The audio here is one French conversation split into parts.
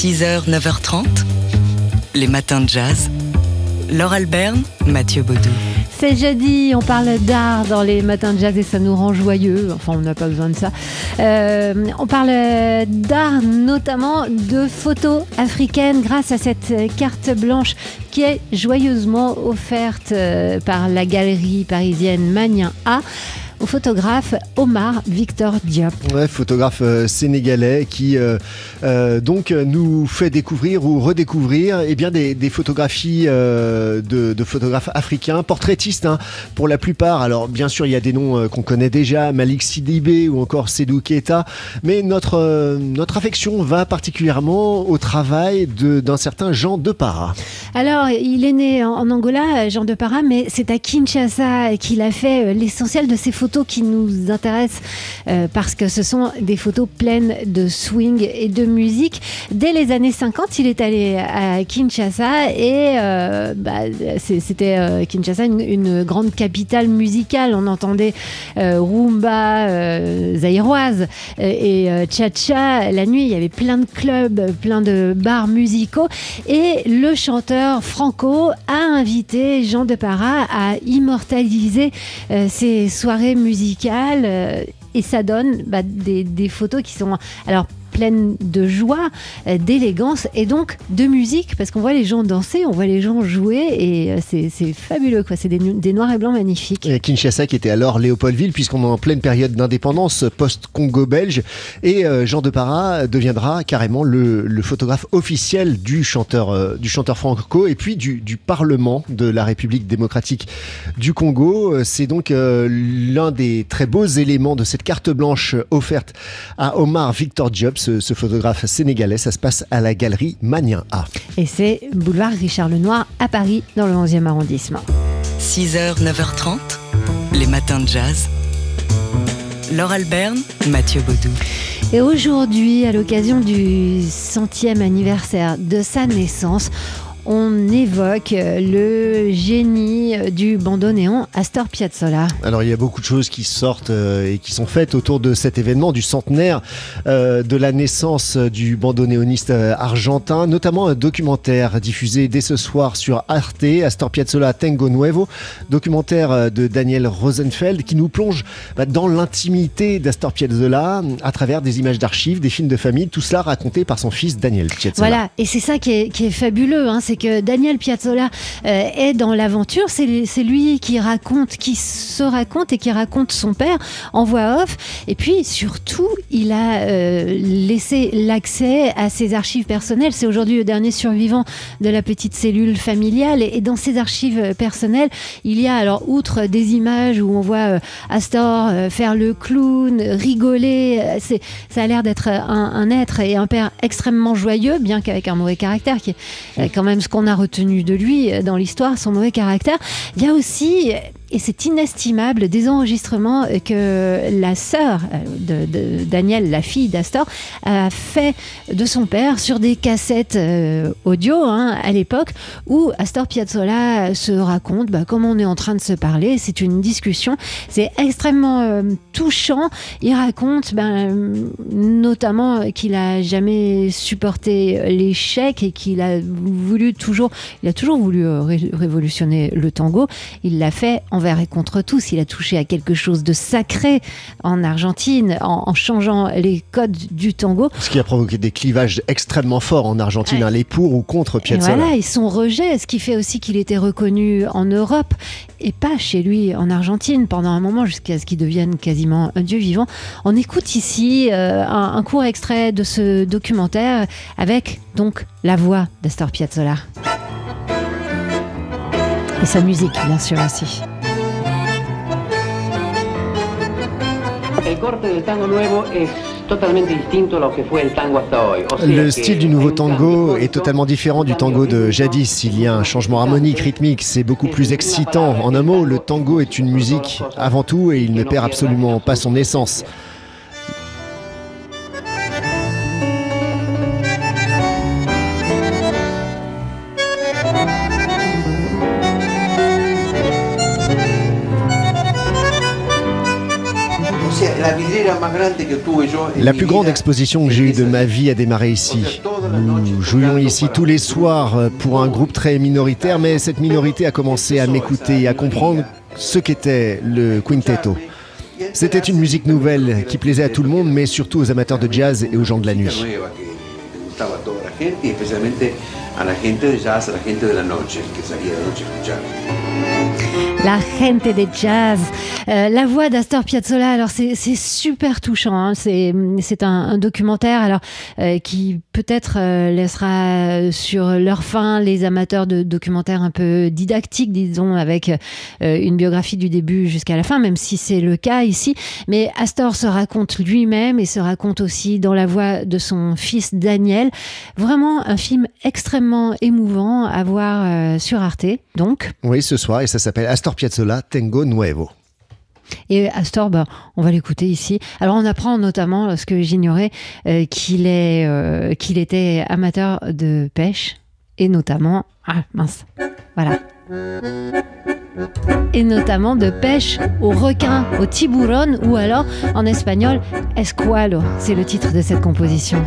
6h, 9h30, les matins de jazz. Laure Alberne, Mathieu Baudou. C'est jeudi, on parle d'art dans les matins de jazz et ça nous rend joyeux. Enfin, on n'a pas besoin de ça. Euh, on parle d'art, notamment de photos africaines, grâce à cette carte blanche qui est joyeusement offerte euh, par la galerie parisienne Magnin A au photographe Omar Victor Diop. Ouais, photographe euh, sénégalais qui euh, euh, donc nous fait découvrir ou redécouvrir eh bien, des, des photographies de, de, photographes africains, portraitistes hein, pour la plupart. Alors bien sûr, il y a des noms qu'on connaît déjà, Malik Sidibé ou encore Sedou Keita, mais notre, notre affection va particulièrement au travail d'un certain Jean de Para. Alors, il est né en, en Angola, Jean de Para, mais c'est à Kinshasa qu'il a fait l'essentiel de ses photos qui nous intéressent euh, parce que ce sont des photos pleines de swing et de musique. Dès les années 50, il est allé à Kinshasa et euh, bah, c'était euh, Kinshasa une, grande capitale musicale. On entendait rumba zaïroise et cha-cha la nuit. Il y avait plein de clubs, plein de bars musicaux et le chanteur Franco a invité Jean de Para à immortaliser ces soirées musicale euh, et ça donne bah, des, des, photos qui sont alors pleine de joie, euh, d'élégance et donc de musique, parce qu'on voit les gens danser, on voit les gens jouer et euh, c'est fabuleux, quoi. C'est des, noirs et blancs magnifiques. Kinshasa qui était alors Léopoldville, puisqu'on est en pleine période d'indépendance post-Congo belge, et euh, Jean de Para deviendra carrément le, photographe officiel du chanteur, du chanteur franco et puis du, du, Parlement de la République démocratique du Congo. C'est donc l'un des très beaux éléments de cette carte blanche offerte à Omar Victor Diop, ce, photographe sénégalais. Ça se passe à la galerie Magnin A. Et c'est boulevard Richard Lenoir à Paris, dans le 11e arrondissement. 6h, 9h30, les matins de jazz. Laure Alberne, Mathieu Baudou. Et aujourd'hui, à l'occasion du centième anniversaire de sa naissance, on évoque le génie du bandoneon Astor Piazzolla. Alors il y a beaucoup de choses qui sortent euh, et qui sont faites autour de cet événement du centenaire euh, de la naissance du bandoneoniste euh, argentin, notamment un documentaire diffusé dès ce soir sur Arte, Astor Piazzolla Tango Nuevo, documentaire de Daniel Rosenfeld qui nous plonge bah, dans l'intimité d'Astor Piazzolla à travers des images d'archives, des films de famille, tout cela raconté par son fils Daniel Piazzolla. Voilà, et c'est ça qui est, fabuleux, hein, c'est que Daniel Piazzolla euh, est dans l'aventure. C'est lui qui raconte, qui se raconte et qui raconte son père en voix off. Et puis surtout, il a euh, laissé l'accès à ses archives personnelles. C'est aujourd'hui le dernier survivant de la petite cellule familiale. Et, dans ses archives personnelles, il y a alors outre des images où on voit euh, Astor faire le clown, rigoler. ça a l'air d'être un, un, être et un père extrêmement joyeux, bien qu'avec un mauvais caractère, qui est quand même ce qu'on a retenu de lui dans l'histoire, son mauvais caractère. Il y a aussi et c'est inestimable des enregistrements que la sœur euh, de, Daniel, la fille d'Astor, a fait de son père sur des cassettes euh, audio hein, à l'époque où Astor Piazzolla se raconte bah, comment on est en train de se parler. C'est une discussion. C'est extrêmement euh, touchant. Il raconte ben, notamment qu'il a jamais supporté l'échec et qu'il a voulu toujours, il a toujours voulu révolutionner le tango. Il l'a fait en envers et contre tous. Il a touché à quelque chose de sacré en Argentine en, changeant les codes du tango. Ce qui a provoqué des clivages extrêmement forts en Argentine, hein, les pour ou contre Piazzolla. Et voilà, et son rejet, ce qui fait aussi qu'il était reconnu en Europe et pas chez lui en Argentine pendant un moment jusqu'à ce qu'il devienne quasiment un dieu vivant. On écoute ici euh, un, un court extrait de ce documentaire avec donc la voix d'Astor Piazzolla. Et sa musique, bien sûr, aussi. Le style du nouveau tango est totalement différent du tango de jadis. Il y a un changement harmonique, rythmique, c'est beaucoup plus excitant. En un mot, le tango est une musique avant tout et il ne perd absolument pas son essence. La plus grande exposition que j'ai eue de ma vie a démarré ici. Nous jouions ici tous les soirs pour un groupe très minoritaire, mais cette minorité a commencé à m'écouter et à comprendre ce qu'était le quintetto. C'était une musique nouvelle qui plaisait à tout le monde, mais surtout aux amateurs de jazz et aux gens de la nuit. La gente de jazz. Euh, la voix d'Astor Piazzolla, alors c'est super touchant. Hein. C'est un, un, documentaire alors euh, qui peut-être euh, laissera sur leur fin les amateurs de documentaires un peu didactiques, disons, avec une biographie du début jusqu'à la fin, même si c'est le cas ici. Mais Astor se raconte lui-même et se raconte aussi dans la voix de son fils Daniel. Vraiment un film extrêmement émouvant à voir sur Arte. Donc. Oui, ce soir et ça s'appelle Astor Piazzolla Tengo Nuevo. Et Astor, bah, on va l'écouter ici. Alors on apprend notamment, ce que j'ignorais, euh, qu'il est, euh, qu'il était amateur de pêche et notamment, ah mince, voilà, et notamment de pêche au requin, au tiburon ou alors en espagnol escualo. C'est le titre de cette composition.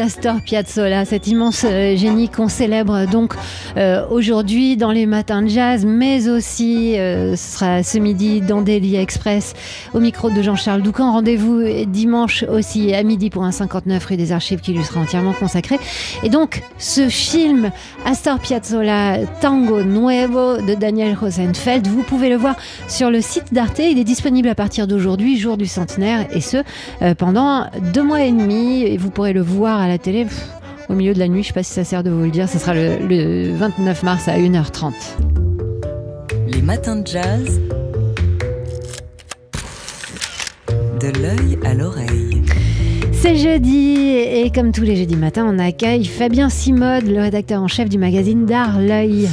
d'Astor Piazzolla, cet immense euh, génie qu'on célèbre donc euh, aujourd'hui dans les matins de jazz, mais aussi euh, ce sera ce midi dans Daily Express au micro de Jean-Charles Doucan. Rendez-vous dimanche aussi à midi pour un 59 rue des Archives qui lui sera entièrement consacré. Et donc ce film Astor Piazzolla Tango Nuevo de Daniel Rosenfeld, vous pouvez le voir sur le site d'Arte. Il est disponible à partir d'aujourd'hui, jour du centenaire, et ce pendant deux mois et demi. Et vous pourrez le voir à la télé au milieu de la nuit. Je ne sais pas si ça sert de vous le dire. Ce sera le, 29 mars à 1h30. Les matins de jazz. De l'œil à l'oreille. C'est jeudi et comme tous les jeudis matins, on accueille Fabien Simode, le rédacteur en chef du magazine d'art L'œil.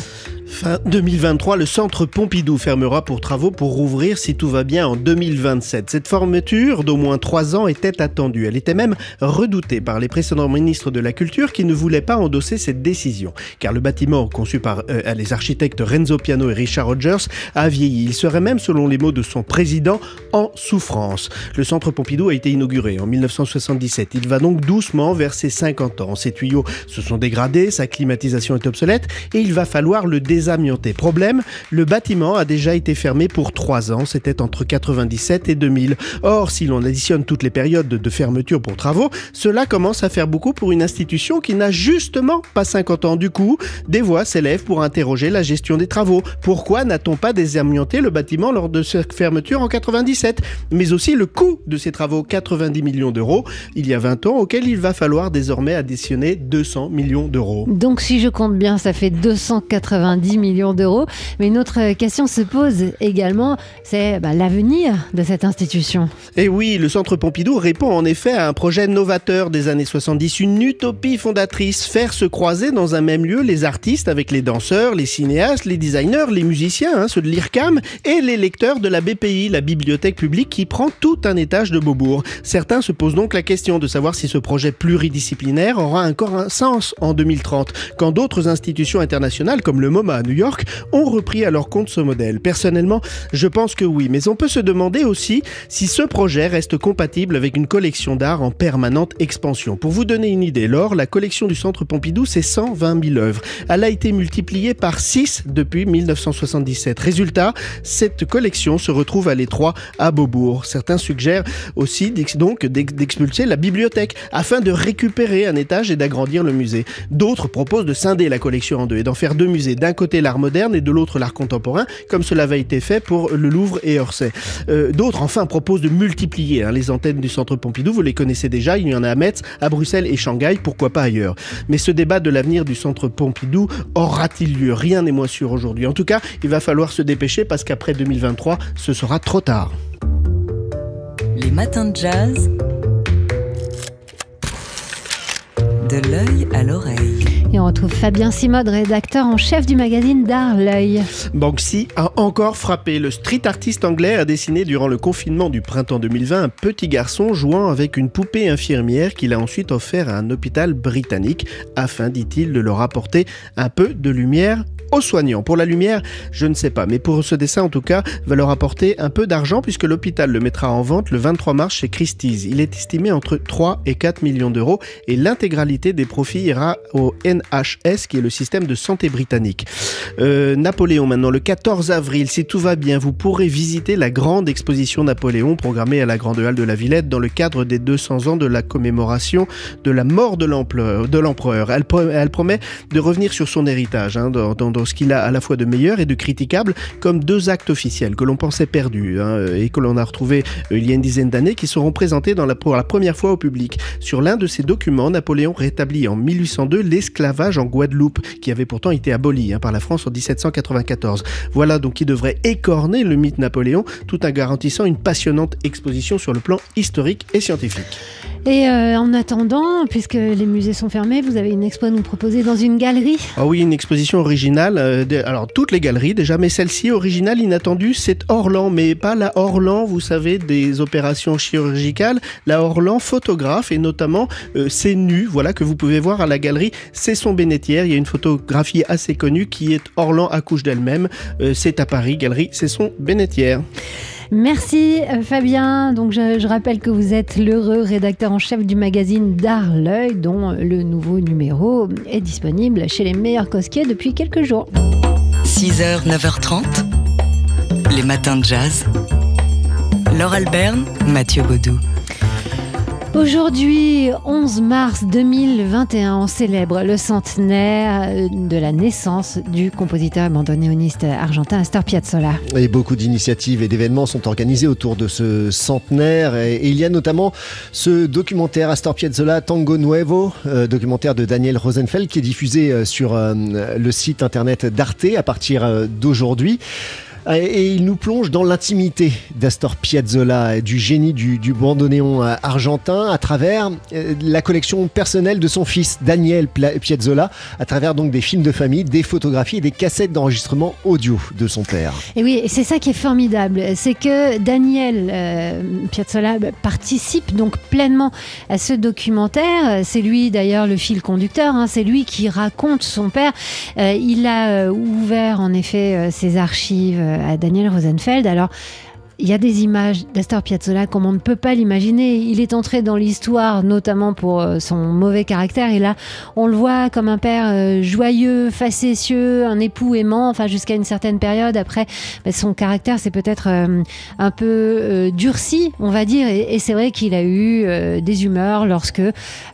Fin 2023, le centre Pompidou fermera pour travaux pour rouvrir si tout va bien en 2027. Cette fermeture d'au moins trois ans était attendue. Elle était même redoutée par les précédents ministres de la Culture qui ne voulaient pas endosser cette décision. Car le bâtiment, conçu par euh, les architectes Renzo Piano et Richard Rogers, a vieilli. Il serait même, selon les mots de son président, en souffrance. Le centre Pompidou a été inauguré en 1977. Il va donc doucement vers ses 50 ans. Ses tuyaux se sont dégradés, sa climatisation est obsolète et il va falloir le désamianter Problème, le bâtiment a déjà été fermé pour trois ans, c'était entre 97 et 2000. Or, si l'on additionne toutes les périodes de fermeture pour travaux, cela commence à faire beaucoup pour une institution qui n'a justement pas 50 ans. Du coup, des voix s'élèvent pour interroger la gestion des travaux. Pourquoi n'a-t-on pas désamianté le bâtiment lors de cette fermeture en 97 Mais aussi le coût de ces travaux, 90 millions d'euros, il y a 20 ans, auquel il va falloir désormais additionner 200 millions d'euros. Donc si je compte bien, ça fait 290 10 millions d'euros. Mais une autre question se pose également, c'est bah, l'avenir de cette institution. Et oui, le Centre Pompidou répond en effet à un projet novateur des années 70, une utopie fondatrice, faire se croiser dans un même lieu les artistes avec les danseurs, les cinéastes, les designers, les musiciens, hein, ceux de l'IRCAM, et les lecteurs de la BPI, la bibliothèque publique qui prend tout un étage de Beaubourg. Certains se posent donc la question de savoir si ce projet pluridisciplinaire aura encore un sens en 2030, quand d'autres institutions internationales comme le MoMA New York ont repris à leur compte ce modèle. Personnellement, je pense que oui, mais on peut se demander aussi si ce projet reste compatible avec une collection d'art en permanente expansion. Pour vous donner une idée, lors la collection du Centre Pompidou, c'est 120 000 œuvres. Elle a été multipliée par 6 depuis 1977. Résultat, cette collection se retrouve à l'étroit à Beaubourg. Certains suggèrent aussi donc d'expulser la bibliothèque afin de récupérer un étage et d'agrandir le musée. D'autres proposent de scinder la collection en deux et d'en faire deux musées. D'un côté l'art moderne et de l'autre l'art contemporain, comme cela avait été fait pour le Louvre et Orsay. Euh, d'autres enfin proposent de multiplier hein, les antennes du Centre Pompidou. Vous les connaissez déjà, il y en a à Metz, à Bruxelles et Shanghai, pourquoi pas ailleurs. Mais ce débat de l'avenir du Centre Pompidou aura-t-il lieu? Rien n'est moins sûr aujourd'hui. En tout cas, il va falloir se dépêcher parce qu'après 2023, ce sera trop tard. Les matins de jazz. De l'œil à l'oreille. Et on retrouve Fabien Simode, rédacteur en chef du magazine d'art L'œil. Banksy a encore frappé. Le street artiste anglais a dessiné durant le confinement du printemps 2020 un petit garçon jouant avec une poupée infirmière qu'il a ensuite offert à un hôpital britannique afin, dit-il, de leur apporter un peu de lumière aux soignants. Pour la lumière, je ne sais pas, mais pour ce dessin en tout cas, va leur apporter un peu d'argent puisque l'hôpital le mettra en vente le 23 mars chez Christie's. Il est estimé entre 3 et 4 millions d'euros et l'intégralité des profits ira au NHS qui est le système de santé britannique. Euh, Napoléon maintenant, le 14 avril, si tout va bien, vous pourrez visiter la grande exposition Napoléon programmée à la Grande Halle de la Villette dans le cadre des 200 ans de la commémoration de la mort de l'empereur. Elle, promet de revenir sur son héritage hein, dans, ce qu'il a à la fois de meilleur et de critiquable, comme deux actes officiels que l'on pensait perdus hein, et que l'on a retrouvés euh, il y a une dizaine d'années, qui seront présentés pour la première fois au public. Sur l'un de ces documents, Napoléon rétablit en 1802 l'esclavage en Guadeloupe, qui avait pourtant été aboli hein, par la France en 1794. Voilà donc qui devrait écorner le mythe Napoléon, tout en garantissant une passionnante exposition sur le plan historique et scientifique. Et euh, en attendant, puisque les musées sont fermés, vous avez une expo à nous proposer dans une galerie Ah oui, une exposition originale. Euh, alors, toutes les galeries déjà, mais celle-ci, originale, inattendue, c'est Orlan, mais pas la Orlan, vous savez, des opérations chirurgicales, la Orlan photographe, et notamment euh, c'est nu, voilà, que vous pouvez voir à la galerie C'est son bénétière. Il y a une photographie assez connue qui est Orlan accouche d'elle-même. c'est à Paris, galerie C'est son bénétière. Merci euh, Fabien. Donc je, rappelle que vous êtes l'heureux rédacteur en chef du magazine D'Art L'œil, dont le nouveau numéro est disponible chez les meilleurs cosquiers depuis quelques jours. 6h, 9h30, les matins de jazz. Laure Alberne, Mathieu Baudou. Aujourd'hui, 11 mars 2021, on célèbre le centenaire de la naissance du compositeur bandoneoniste argentin Astor Piazzolla. Et beaucoup d'initiatives et d'événements sont organisés autour de ce centenaire. Et, il y a notamment ce documentaire Astor Piazzolla Tango Nuevo, euh, documentaire de Daniel Rosenfeld qui est diffusé euh, sur euh, le site internet d'Arte à partir d'aujourd'hui. Et il nous plonge dans l'intimité d'Astor Piazzolla, du génie du, du bandoneon argentin, à travers euh, la collection personnelle de son fils Daniel Piazzolla, à travers donc des films de famille, des photographies et des cassettes d'enregistrement audio de son père. Et oui, c'est ça qui est formidable, c'est que Daniel euh, Piazzolla participe donc pleinement à ce documentaire. C'est lui d'ailleurs le fil conducteur, hein. c'est lui qui raconte son père. Euh, il a ouvert en effet ses archives à Daniel Rosenfeld. Alors, il y a des images d'Astor Piazzolla comme on ne peut pas l'imaginer. Il est entré dans l'histoire, notamment pour euh, son mauvais caractère. Et là, on le voit comme un père euh, joyeux, facétieux, un époux aimant, enfin jusqu'à une certaine période. Après, bah, son caractère s'est peut-être euh, un peu durci, on va dire. Et, c'est vrai qu'il a eu des humeurs lorsque,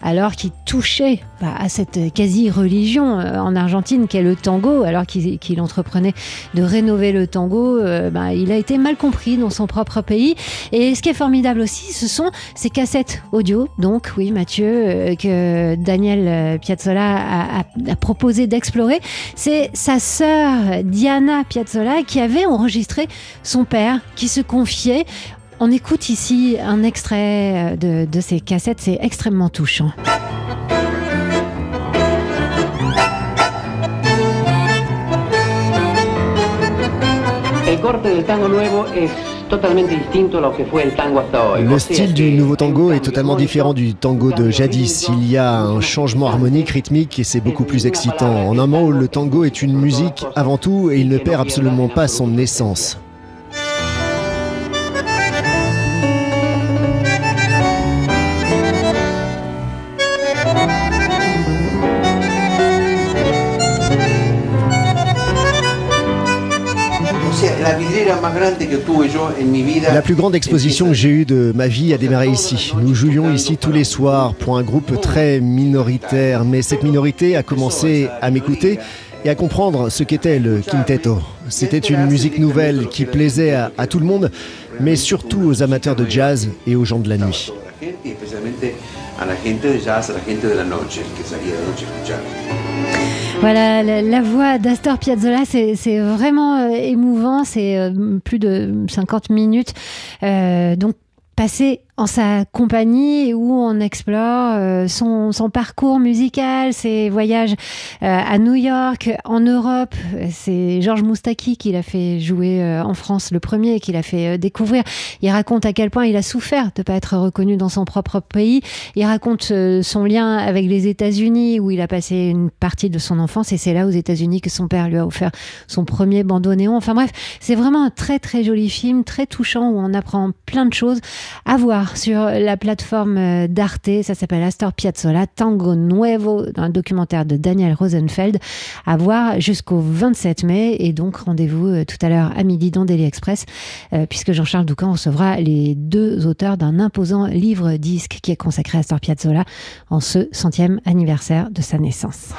alors qu'il touchait bah, à cette quasi-religion en Argentine qu'est le tango, alors qu'il entreprenait de rénover le tango, bah, il a été mal compris son propre pays. Et ce qui est formidable aussi, ce sont ces cassettes audio. Donc oui, Mathieu, euh, que Daniel Piazzolla a, proposé d'explorer, c'est sa sœur Diana Piazzolla qui avait enregistré son père, qui se confiait on écoute ici un extrait de, de ces cassettes, c'est extrêmement touchant. Le style du nouveau tango est totalement différent du tango de jadis. Il y a un changement harmonique, rythmique et c'est beaucoup plus excitant. En un mot, le tango est une musique avant tout et il ne perd absolument pas son essence. La plus grande exposition que j'ai eue de ma vie a démarré ici. Nous jouions ici tous les soirs pour un groupe très minoritaire, mais cette minorité a commencé à m'écouter et à comprendre ce qu'était le quintetto. C'était une musique nouvelle qui plaisait à, à, tout le monde, mais surtout aux amateurs de jazz et aux gens de la nuit. Voilà, la, voix d'Astor Piazzolla, c'est vraiment euh, émouvant. C'est euh, plus de 50 minutes. Euh, donc, passer en sa compagnie où on explore euh, son, parcours musical, ses voyages euh, à New York, en Europe. C'est Georges Moustaki qui l'a fait jouer euh, en France le premier, qui l'a fait découvrir. Il raconte à quel point il a souffert de ne pas être reconnu dans son propre pays. Il raconte son lien avec les États-Unis où il a passé une partie de son enfance et c'est là aux États-Unis que son père lui a offert son premier bandeau néon. Enfin bref, c'est vraiment un très très joli film, très touchant où on apprend plein de choses à voir sur la plateforme euh, d'Arte. Ça s'appelle Astor Piazzolla, Tango Nuevo, un documentaire de Daniel Rosenfeld, à voir jusqu'au 27 mai. Et donc, rendez-vous euh, tout à l'heure à midi dans Daily Express, euh, puisque Jean-Charles Doucan recevra les deux auteurs d'un imposant livre-disque qui est consacré à Astor Piazzolla en ce centième anniversaire de sa naissance.